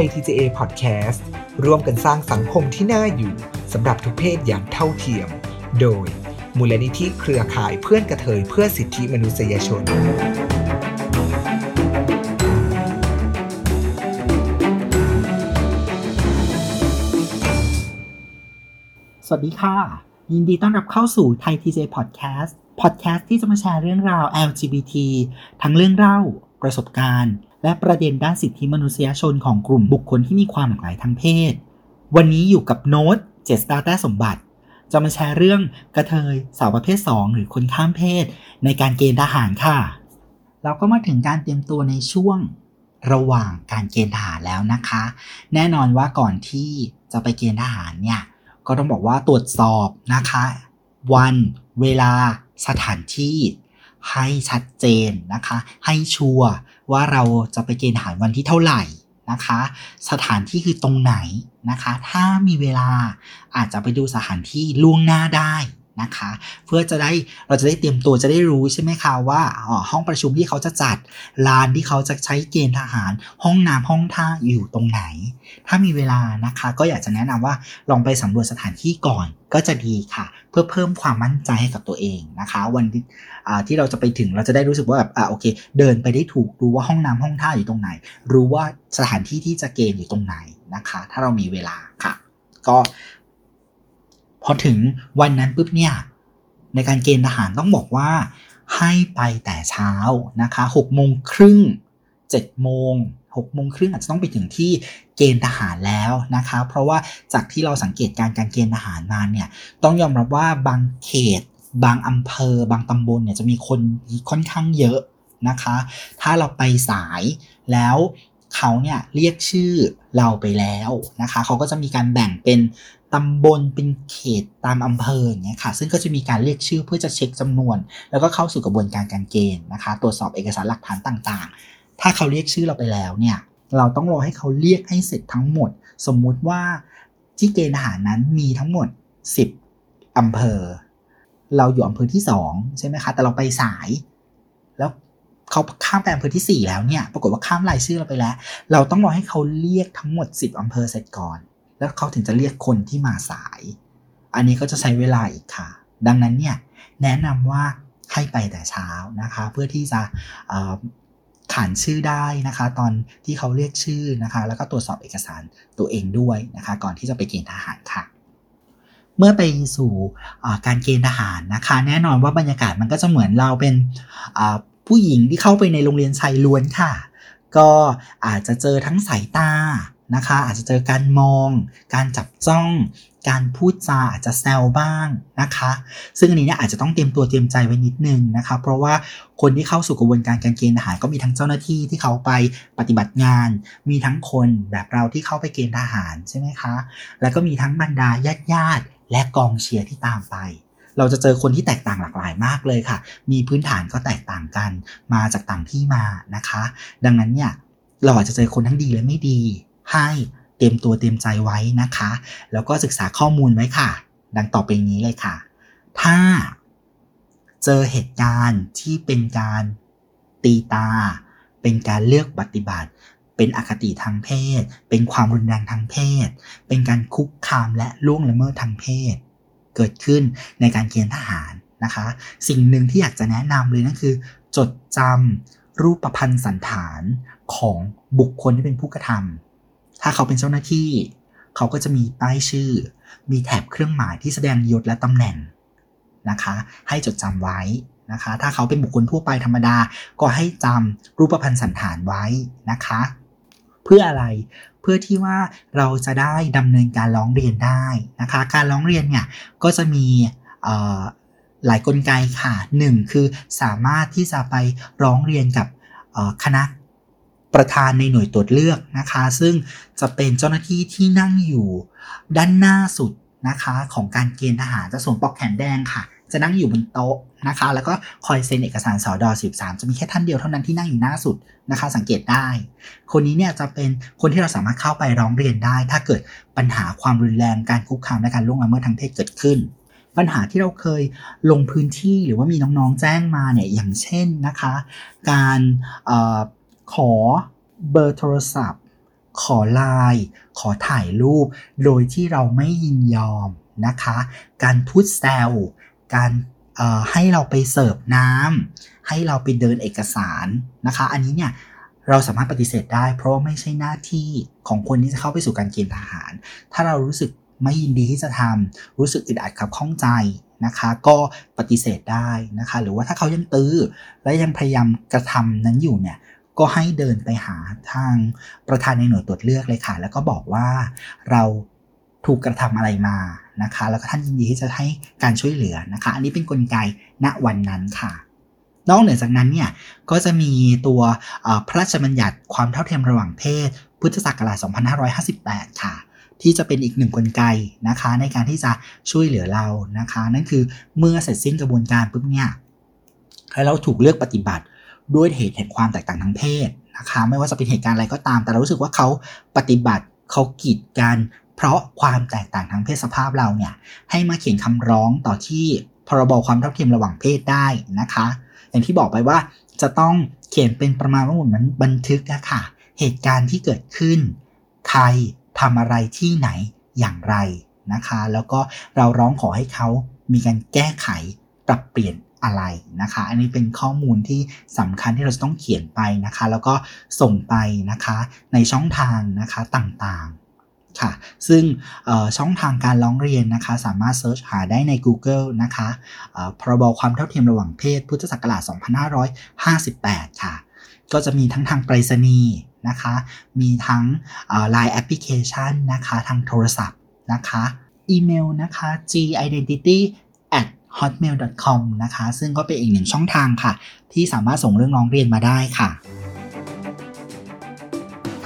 ย TJA Podcast ร่วมกันสร้างสังคมที่น่าอยู่สำหรับทุกเพศอย่างเท่าเทียม โดยมูลนิธิเครือข่ายเพื่อนกระเทยเพื่อสิทธิมนุษยชนสวัสดีค่ะ ยินดีต้อนรับเข้าสู่ไทย TJ Podcast Podcast ที่จะมาแชร์เรื่องราว LGBT ทั้งเรื่องเล่า ประสบการณ์ และประเด็นด้านสิทธิมนุษยชนของกลุ่มบุคคลที่มีความหลากหลายทางเพศ วันนี้อยู่กับโน้ตเจสตาแต้สมบัติ จะมาแชร์เรื่องกระเทยสาวประเภท 2 หรือคนข้ามเพศ ในการเกณฑ์ทหารค่ะเราก็มาถึงการเตรียมตัวในช่วงระหว่างการเกณฑ์ทหารแล้วนะคะ แน่นอนว่าก่อนที่จะไปเกณฑ์ทหารเนี่ยก็ต้องบอกว่าตรวจสอบนะคะ วัน เวลา สถานที่ ให้ชัดเจนนะคะ ให้ชัวร์ว่าเราจะไปเกณฑ์ทหารวันที่เท่าไหร่นะคะ สถานที่คือตรงไหนนะคะ ถ้ามีเวลาอาจจะไปดูสถานที่ล่วงหน้าได้ นะคะ เพื่อจะได้เราจะได้เตรียมตัวจะได้รู้ใช่ไหมคะว่าห้องประชุมที่เขาจะจัดลานที่เขาจะใช้เกณฑ์ทหาร ห้องน้ำห้องท่าอยู่ตรงไหน ถ้ามีเวลานะคะ ก็อยากจะแนะนำว่าลองไปสำรวจสถานที่ก่อนก็จะดีค่ะ เพื่อเพิ่มความมั่นใจให้กับตัวเองนะคะ วันที่ที่เราจะไปถึงเราจะได้รู้สึกว่าแบบอ่าโอเค เดินไปได้ถูกรู้ว่าห้องน้ำห้องท่าอยู่ตรงไหน รู้ว่าสถานที่ที่จะเกณฑ์อยู่ตรงไหนนะคะ ถ้าเรามีเวลาค่ะ ก็ พอถึงวันนั้นปุ๊บเนี่ยในการเกณฑ์ทหารต้องบอกว่าให้ไปแต่เช้านะคะหกโมงครึ่งเจ็ดโมงหกโมงครึ่งอาจจะต้องไปถึงที่เกณฑ์ทหารแล้วนะคะ เพราะว่าจากที่เราสังเกตการการเกณฑ์ทหารมาเนี่ยต้องยอมรับว่าบางเขต บางอำเภอ บางตำบลเนี่ยจะมีคนค่อนข้างเยอะนะคะ ถ้าเราไปสายแล้วเขาเนี่ยเรียกชื่อเราไปแล้วนะคะ เขาก็จะมีการแบ่งเป็น ตำบลเป็นเขตตามอำเภออย่างเงี้ยค่ะ ซึ่งก็จะมีการเรียกชื่อเพื่อจะเช็คจำนวน แล้วก็เข้าสู่กระบวนการการเกณฑ์นะคะ ตรวจสอบเอกสารหลักฐานต่างๆ ถ้าเขาเรียกชื่อเราไปแล้วเนี่ยเราต้องรอให้เขาเรียกให้เสร็จทั้งหมด สมมุติว่าที่เกณฑ์ทหารนั้นมีทั้งหมด 10อำเภอ เราอยู่อำเภอที่2ใช่ไหมคะแต่เราไปสาย แล้วเขาข้ามไปอำเภอที่ 4 แล้วเนี่ย ปรากฏว่าข้ามรายชื่อเราไปแล้ว เราต้องรอให้เขาเรียกทั้งหมด 10อำเภอเสร็จก่อน แล้วเขาถึงจะเรียกคนที่มาสาย อันนี้ก็จะใช้เวลาอีกค่ะ ดังนั้นเนี่ยแนะนำว่าให้ไปแต่เช้านะคะ เพื่อที่จะขานชื่อได้นะคะ ตอนที่เขาเรียกชื่อนะคะ แล้วก็ตรวจสอบเอกสารตัวเองด้วยนะคะ ก่อนที่จะไปเกณฑ์ทหารค่ะ เมื่อไปสู่การเกณฑ์ทหารนะคะ แน่นอนว่าบรรยากาศมันก็จะเหมือนเราเป็นผู้หญิงที่เข้าไปในโรงเรียนชายล้วนค่ะ ก็อาจจะเจอทั้งสายตา นะคะ อาจจะเจอการมอง การจับจ้อง การพูดจาอาจจะแซวบ้างนะคะ ซึ่งอันนี้เนี่ยอาจจะต้องเตรียมตัวเตรียมใจไว้นิดนึงนะคะ เพราะว่าคนที่เข้าสู่กระบวนการการเกณฑ์ทหารก็มีทั้งเจ้าหน้าที่ที่เขาไปปฏิบัติงาน มีทั้งคนแบบเราที่เข้าไปเกณฑ์ทหารใช่ไหมคะ แล้วก็มีทั้งบรรดาญาติญาติและกองเชียร์ที่ตามไปเราจะเจอคนที่แตกต่างหลากหลายมากเลยค่ะ มีพื้นฐานก็แตกต่างกัน มาจากต่างที่มานะคะ ดังนั้นเนี่ยเราอาจจะเจอคนทั้งดีและไม่ดี ให้เตรียมตัวเตรียมใจไว้นะคะ แล้วก็ศึกษาข้อมูลไว้ค่ะ ดังต่อไปนี้เลยค่ะ ถ้าเจอเหตุการณ์ที่เป็นการตีตา เป็นการเลือกปฏิบัติ เป็นอคติทางเพศ เป็นความรุนแรงทางเพศ เป็นการคุกคามและล่วงละเมิดทางเพศ เกิดขึ้นในการเกณฑ์ทหารนะคะ สิ่งหนึ่งที่อยากจะแนะนำเลยนั่นคือ จดจำรูปประพันธ์สันฐานของบุคคลที่เป็นผู้กระทำ ถ้าเขาเป็นเจ้าหน้าที่ เขาก็จะมีป้ายชื่อ มีแถบเครื่องหมายที่แสดงยศและตำแหน่งนะคะ ให้จดจำไว้นะคะ ถ้าเขาเป็นบุคคลทั่วไปธรรมดา ก็ให้จำรูปพรรณสันฐานไว้นะคะ เพื่ออะไรเพื่อที่ว่าเราจะได้ดำเนินการร้องเรียนได้นะคะ การร้องเรียนเนี่ยก็จะมีหลายกลไกค่ะหนึ่งคือสามารถที่จะไปร้องเรียนกับคณะ ประธานในหน่วยตรวจเลือกนะคะ ซึ่งจะเป็นเจ้าหน้าที่ที่นั่งอยู่ด้านหน้าสุดนะคะของการเกณฑ์ทหารจะสวมปลอกแขนแดงค่ะ จะนั่งอยู่บนโต๊ะนะคะ แล้วก็คอยเซ็นเอกสารสอดอ13 จะมีแค่ท่านเดียวเท่านั้นที่นั่งอยู่หน้าสุดนะคะ สังเกตได้ คนนี้เนี่ยจะเป็นคนที่เราสามารถเข้าไปร้องเรียนได้ ถ้าเกิดปัญหาความรุนแรงการคุกคามและการล่วงละเมิดทางเพศเกิดขึ้น ปัญหาที่เราเคยลงพื้นที่หรือว่ามีน้องๆแจ้งมาเนี่ยอย่างเช่นนะคะ การ ขอเบอร์โทรศัพท์ ขอไลน์ขอถ่ายรูป โดยที่เราไม่ยินยอมนะคะ การพูดแซวการให้เราไปเสิร์ฟน้ำให้เราไปเดินเอกสารนะคะ อันนี้เนี่ยเราสามารถปฏิเสธได้ เพราะไม่ใช่หน้าที่ของคนที่จะเข้าไปสู่การเกณฑ์ทหาร ถ้าเรารู้สึกไม่ยินดีที่จะทำรู้สึกอึดอัดขับข้องใจนะคะ ก็ปฏิเสธได้นะคะ หรือว่าถ้าเขายังตื้อและยังพยายามกระทำนั้นอยู่เนี่ย ก็ให้เดินไปหาทางประธานในหน่วยตรวจเลือกเลยค่ะ แล้วก็บอกว่าเราถูกกระทำอะไรมานะคะ แล้วก็ท่านยินดีที่จะให้การช่วยเหลือนะคะ อันนี้เป็นนกลไกณวันนั้นค่ะ นอกเหนือจากนั้นเนี่ยก็จะมีตัวพระราชบัญญัติความเท่าเทียมระหว่างเพศ พุทธศักราช 2558 ค่ะ ที่จะเป็นอีกหนึ่งกลไกนะคะ ในการที่จะช่วยเหลือเรานะคะ นั่นคือเมื่อเสร็จสิ้นกระบวนการปุ๊บเนี่ยแล้วเราถูกเลือกปฏิบัติ ด้วยเหตุแห่งความแตกต่างทางเพศนะคะไม่ว่าจะเป็นเหตุการณ์อะไรก็ตาม แต่เรารู้สึกว่าเขาปฏิบัติเขากีดกันเพราะความแตกต่างทางเพศสภาพเราเนี่ยให้มาเขียนคำร้องต่อที่พรบความเท่าเทียมระหว่างเพศได้นะคะ อย่างที่บอกไปว่าจะต้องเขียนเป็นประมาณว่าเหมือนบันทึกนะค่ะ เหตุการณ์ที่เกิดขึ้น ใครทำอะไรที่ไหนอย่างไรนะคะ แล้วก็เราร้องขอให้เขามีการแก้ไขปรับเปลี่ยน อะไรนะคะ อันนี้เป็นข้อมูลที่สำคัญที่เราจะต้องเขียนไปนะคะ แล้วก็ส่งไปนะคะในช่องทางนะคะต่างๆค่ะซึ่งช่องทางการร้องเรียนนะคะสามารถเซิร์ชหาได้ใน Google นะคะพรบความเท่าเทียมระหว่างเพศ พุทธศักราช 2558 ค่ะ ก็จะมีทั้งทางไปรษณีย์นะคะ มีทั้ง Line Application นะคะ ทางโทรศัพท์นะคะ อีเมลนะคะ g identity hotmail.com นะคะ ซึ่งก็เป็นอีกหนึ่งช่องทางค่ะ ที่สามารถส่งเรื่องร้องเรียนมาได้ค่ะ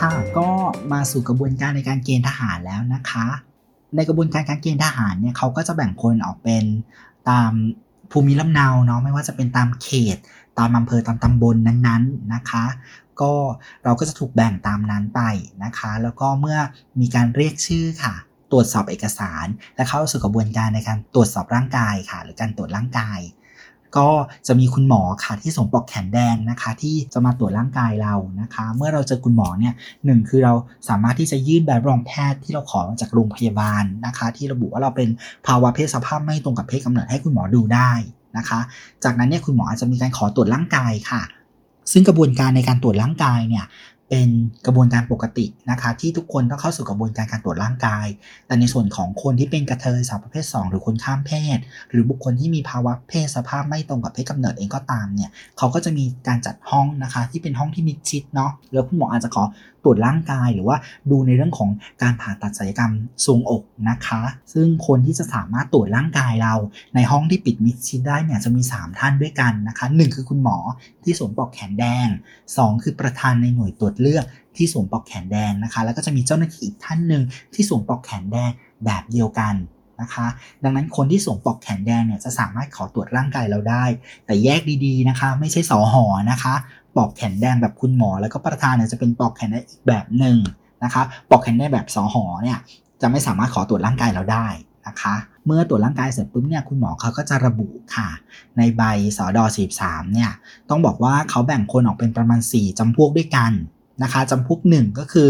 ค่ะก็มาสู่กระบวนการในการเกณฑ์ทหารแล้วนะคะ ในกระบวนการการเกณฑ์ทหารเนี่ยเขาก็จะแบ่งคนออกเป็นตามภูมิลำเนาเนาะไม่ว่าจะเป็นตามเขต ตามอำเภอตามตำบลนนั้นๆนะคะ ก็เราก็จะถูกแบ่งตามนั้นไปนะคะ แล้วก็เมื่อมีการเรียกชื่อค่ะ ตรวจสอบเอกสาร และเข้าสู่กระบวนการในการตรวจสอบร่างกายค่ะ หรือการตรวจร่างกาย ก็จะมีคุณหมอค่ะที่สวมปลอกแขนแดงนะคะ ที่จะมาตรวจร่างกายเรานะคะ เมื่อเราเจอคุณหมอเนี่ยหนึ่งคือเราสามารถที่จะยื่นแบบรองแพทย์ที่เราขอจากโรงพยาบาลนะคะ ที่ระบุว่าเราเป็นภาวะเพศสภาพไม่ตรงกับเพศกำเนิดให้คุณหมอดูได้นะคะ จากนั้นเนี่ยคุณหมออาจจะมีการขอตรวจร่างกายค่ะซึ่งกระบวนการในการตรวจร่างกายเนี่ย เป็นกระบวนการปกตินะคะที่ทุกคนต้องเข้าสู่กระบวนการการตรวจร่างกาย แต่ในส่วนของคนที่เป็นกระเทยสาวประเภท 2 หรือคนข้ามเพศ หรือบุคคลที่มีภาวะเพศสภาพไม่ตรงกับเพศกำเนิดเองก็ตามเนี่ยเขาก็จะมีการจัดห้องนะคะ ที่เป็นห้องที่มิดชิดเนาะแล้วคุณหมออาจจะขอตรวจร่างกายหรือว่าดูในเรื่องของการผ่าตัดศัลยกรรมทรงอกนะคะ ซึ่งคนที่จะสามารถตรวจร่างกายเรา ในห้องที่ปิดมิดชิดได้เนี่ยจะมี 3 ท่านด้วยกันนะคะ 1 คือคุณหมอที่สวมปลอกแขนแดง 2 คือประธานในหน่วยตรวจเลือกที่สวมปลอกแขนแดงนะคะ แล้วก็จะมีเจ้าหน้าที่อีกท่านหนึ่งที่สวมปลอกแขนแดงแบบเดียวกันนะคะ ดังนั้นคนที่สวมปลอกแขนแดงเนี่ยจะสามารถขอตรวจร่างกายเราได้ แต่แยกดีๆนะคะ ไม่ใช่สอหอนะคะ ปอกแขนแดงแบบคุณหมอ แล้วก็ประธานเนี่ยจะเป็นปอกแขนแดงอีกแบบหนึ่งนะคะปอกแขนแดงแบบสอหอเนี่ยจะไม่สามารถขอตรวจร่างกายเราได้นะคะ เมื่อตรวจร่างกายเสร็จปุ๊บเนี่ยคุณหมอเขาก็จะระบุค่ะ ในใบสอดอ43เนี่ยต้องบอกว่าเขาแบ่งคนออกเป็นประมาณ 4จำพวกด้วยกันนะคะจำพวกหนึ่งก็คือ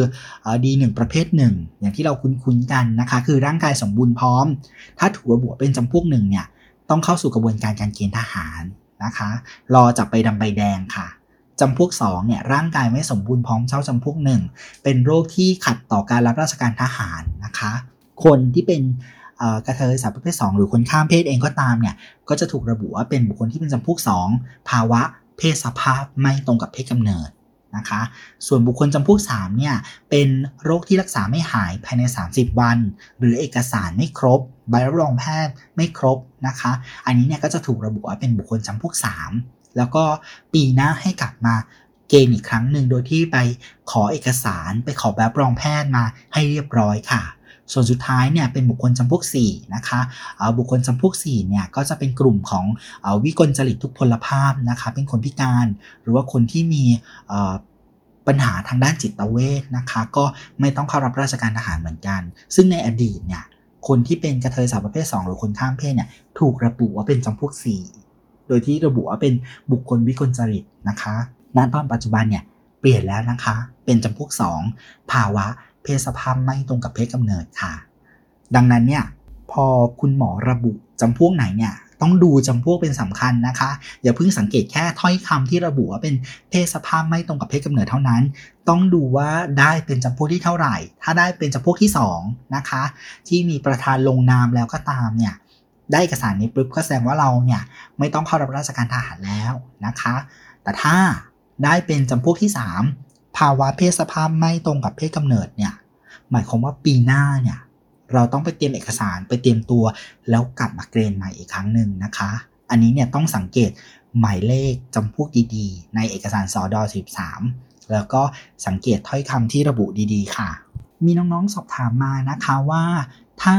ดีหนึ่งประเภทหนึ่งอย่างที่เราคุ้นๆกันนะคะ คือร่างกายสมบูรณ์พร้อม ถ้าถูกระบุเป็นจำพวกหนึ่งเนี่ยต้องเข้าสู่กระบวนการการเกณฑ์ทหารนะคะ รอจับใบดำใบแดงค่ะ จำพวก2เนี่ยร่างกายไม่สมบูรณ์พร้อมเช่าจำพวกหนึ่งเป็นโรคที่ขัดต่อการรับราชการทหารนะคะ คนที่เป็นกระเทยสาวประเภท 2 หรือคนข้ามเพศเองก็ตามเนี่ยก็จะถูกระบุว่าเป็นบุคคลที่เป็นจำพวก 2 ภาวะเพศสภาพไม่ตรงกับเพศกำเนิด นะคะ ส่วนบุคคลจำพวก3เนี่ยเป็นโรคที่รักษาไม่หายภายใน 30 วัน หรือเอกสารไม่ครบ ใบรับรองแพทย์ไม่ครบนะคะ อันนี้เนี่ยก็จะถูกระบุว่าเป็นบุคคลจำพวก 3 แล้วก็ปีหน้าให้กลับมาเกณฑ์อีกครั้งหนึ่งโดยที่ไปขอเอกสารไปขอแบบรองแพทย์มาให้เรียบร้อยค่ะ ส่วนสุดท้ายเนี่ยเป็นบุคคลจำพวก4นะคะบุคคลจำพวก4เนี่ยก็จะเป็นกลุ่มของวิกลจริตทุกพลภาพนะคะเป็นคนพิการ หรือว่าคนที่มีปัญหาทางด้านจิตเวชนะคะก็ไม่ต้องเข้ารับราชการทหารเหมือนกัน ซึ่งในอดีตเนี่ยคนที่เป็นกระเทยสาวประเภท 2 หรือคนข้ามเพศเนี่ยถูกระบุว่าเป็นจำพวก 4 โดยที่ระบุว่าเป็นบุคคลวิกลจริตนะคะณตอนปัจจุบันเนี่ยเปลี่ยนแล้วนะคะ เป็นจำพวก 2 ภาวะ เพศสภาพไม่ตรงกับเพศกำเนิดค่ะ ดังนั้นเนี่ยพอคุณหมอระบุจำพวกไหนเนี่ยต้องดูจำพวกเป็นสำคัญนะคะ อย่าเพิ่งสังเกตแค่ถ้อยคำที่ระบุว่าเป็นเพศสภาพไม่ตรงกับเพศกำเนิดเท่านั้น ต้องดูว่าได้เป็นจำพวกที่เท่าไหร่ ถ้าได้เป็นจำพวกที่2นะคะที่มีประธานลงนามแล้วก็ตามเนี่ยได้เอกสารนี้ปุ๊บก็แสดงว่าเราเนี่ยไม่ต้องเข้ารับราชการทหารแล้วนะคะ แต่ถ้าได้เป็นจำพวกที่ 3 ภาวะเพศสภาพไม่ตรงกับเพศกำเนิดเนี่ย หมายความว่าปีหน้าเนี่ย เราต้องไปเตรียมเอกสารไปเตรียมตัว แล้วกลับมาเกรนใหม่อีกครั้งหนึ่งนะคะ อันนี้เนี่ยต้องสังเกตหมายเลขจำพวกดีๆ ในเอกสารสอดอ13 แล้วก็สังเกตถ้อยคำที่ระบุดีๆ ค่ะ มีน้องๆสอบถามมานะคะว่า ถ้า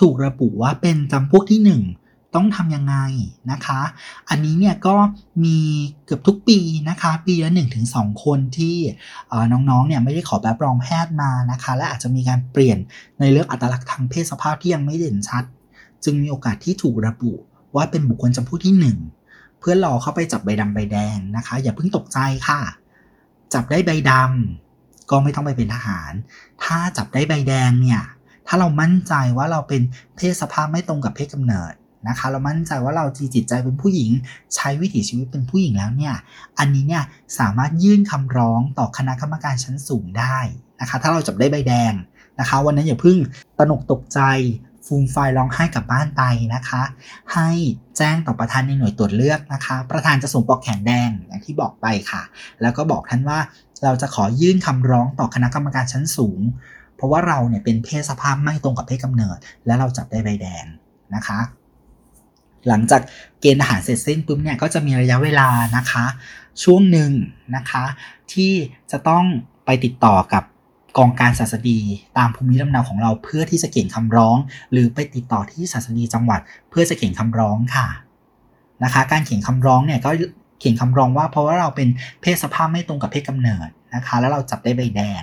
ถูกระบุว่าเป็นจำพวกที่ 1 ต้องทำยังไงนะคะ อันนี้เนี่ยก็มีเกือบทุกปีนะคะ ปีละ1-2 คนที่น้องๆเนี่ยไม่ได้ขอแบบรองแพทย์มานะคะ และอาจจะมีการเปลี่ยนในเรื่องอัตลักษณ์ทางเพศสภาพที่ยังไม่เด่นชัด จึงมีโอกาสที่ถูกระบุว่าเป็นบุคคลจำพวกที่ 1 เพื่อรอเข้าไปจับใบดำใบแดงนะคะ อย่าเพิ่งตกใจค่ะ จับได้ใบดำก็ไม่ต้องไปเป็นทหาร ถ้าจับได้ใบแดงเนี่ยถ้าเรามั่นใจว่าเราเป็นเพศสภาพไม่ตรงกับเพศกำเนิด นะคะ เรามั่นใจว่าเราจีจิตใจเป็นผู้หญิง ใช้วิถีชีวิตเป็นผู้หญิงแล้วเนี่ย อันนี้เนี่ยสามารถยื่นคำร้องต่อคณะกรรมการชั้นสูงได้นะคะ ถ้าเราจับได้ใบแดงนะคะ วันนั้นอย่าเพิ่งตนกตกใจฟูมไฟร้องไห้กลับบ้านไปนะคะ ให้แจ้งต่อประธานในหน่วยตรวจเลือกนะคะ ประธานจะส่งปลอกแขนแดงอย่างที่บอกไปค่ะ แล้วก็บอกท่านว่าเราจะขอยื่นคำร้องต่อคณะกรรมการชั้นสูง เพราะว่าเราเนี่ยเป็นเพศสภาพไม่ตรงกับเพศกำเนิด และเราจับได้ใบแดงนะคะ หลังจากเกณฑ์ทหารเสร็จสิ้นปุ๊บเนี่ยก็จะมีระยะเวลานะคะ ช่วงหนึ่งนะคะ ที่จะต้องไปติดต่อกับกองการศาสดีตามภูมิลำเนาของเราเพื่อที่จะเขียนคำร้อง หรือไปติดต่อที่ศาสดีจังหวัด เพื่อจะเขียนคำร้องค่ะนะคะ การเขียนคำร้องเนี่ยก็เขียนคำร้องว่าเพราะว่าเราเป็นเพศสภาพไม่ตรงกับเพศกำเนิดนะคะ แล้วเราจับได้ใบแดง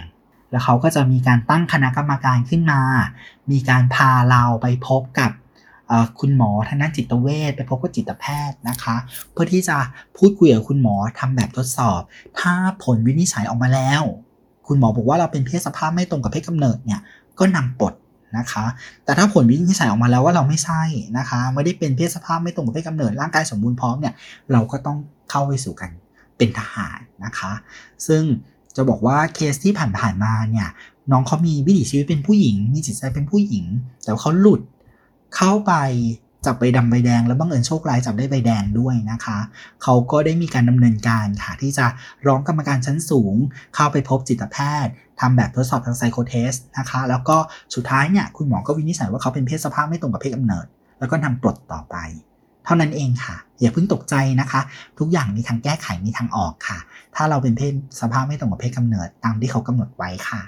แล้วเขาก็จะมีการตั้งคณะกรรมการขึ้นมา มีการพาเราไปพบกับ คุณหมอทางด้านจิตเวชไปพบกับจิตแพทย์นะคะ เพื่อที่จะพูดคุยกับคุณหมอทำแบบทดสอบ ถ้าผลวินิจฉัยออกมาแล้ว คุณหมอบอกว่าเราเป็นเพศสภาพไม่ตรงกับเพศกำเนิดเนี่ยก็นำปลดนะคะ แต่ถ้าผลวินิจฉัยออกมาแล้วว่าเราไม่ใช่นะคะ ไม่ได้เป็นเพศสภาพไม่ตรงกับเพศกำเนิดร่างกายสมบูรณ์พร้อมเนี่ยเราก็ต้องเข้าไปสู่กันเป็นทหารนะคะ ซึ่งจะบอกว่าเคสที่ผ่านๆมาเนี่ยน้องเขามีวิถีชีวิตเป็นผู้หญิง มีจิตใจเป็นผู้หญิง แต่เขาหลุด เข้าไปจับใบดำใบแดงแล้วบังเอิญโชคร้ายจับได้ใบแดงด้วยนะคะ เขาก็ได้มีการดำเนินการค่ะที่จะร้องกรรมการชั้นสูง เข้าไปพบจิตแพทย์ทำแบบทดสอบทาง psycho test นะคะ แล้วก็สุดท้ายเนี่ยคุณหมอก็วินิจฉัยว่าเขาเป็นเพศสภาพไม่ตรงกับเพศกำเนิด แล้วก็นำปลดต่อไป เท่านั้นเองค่ะ อย่าเพิ่งตกใจนะคะ ทุกอย่างมีทางแก้ไขมีทางออกค่ะ ถ้าเราเป็นเพศสภาพไม่ตรงกับเพศกำเนิดตามที่เขากำหนดไว้ค่ะ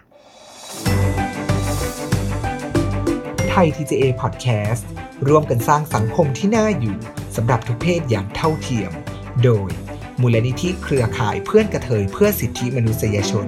ย TJA Podcast ร่วมกันสร้างสังคมที่น่าอยู่สำหรับทุกเพศอย่างเท่าเทียม โดยมูลนิธิเครือข่ายเพื่อนกระเทยเพื่อสิทธิมนุษยชน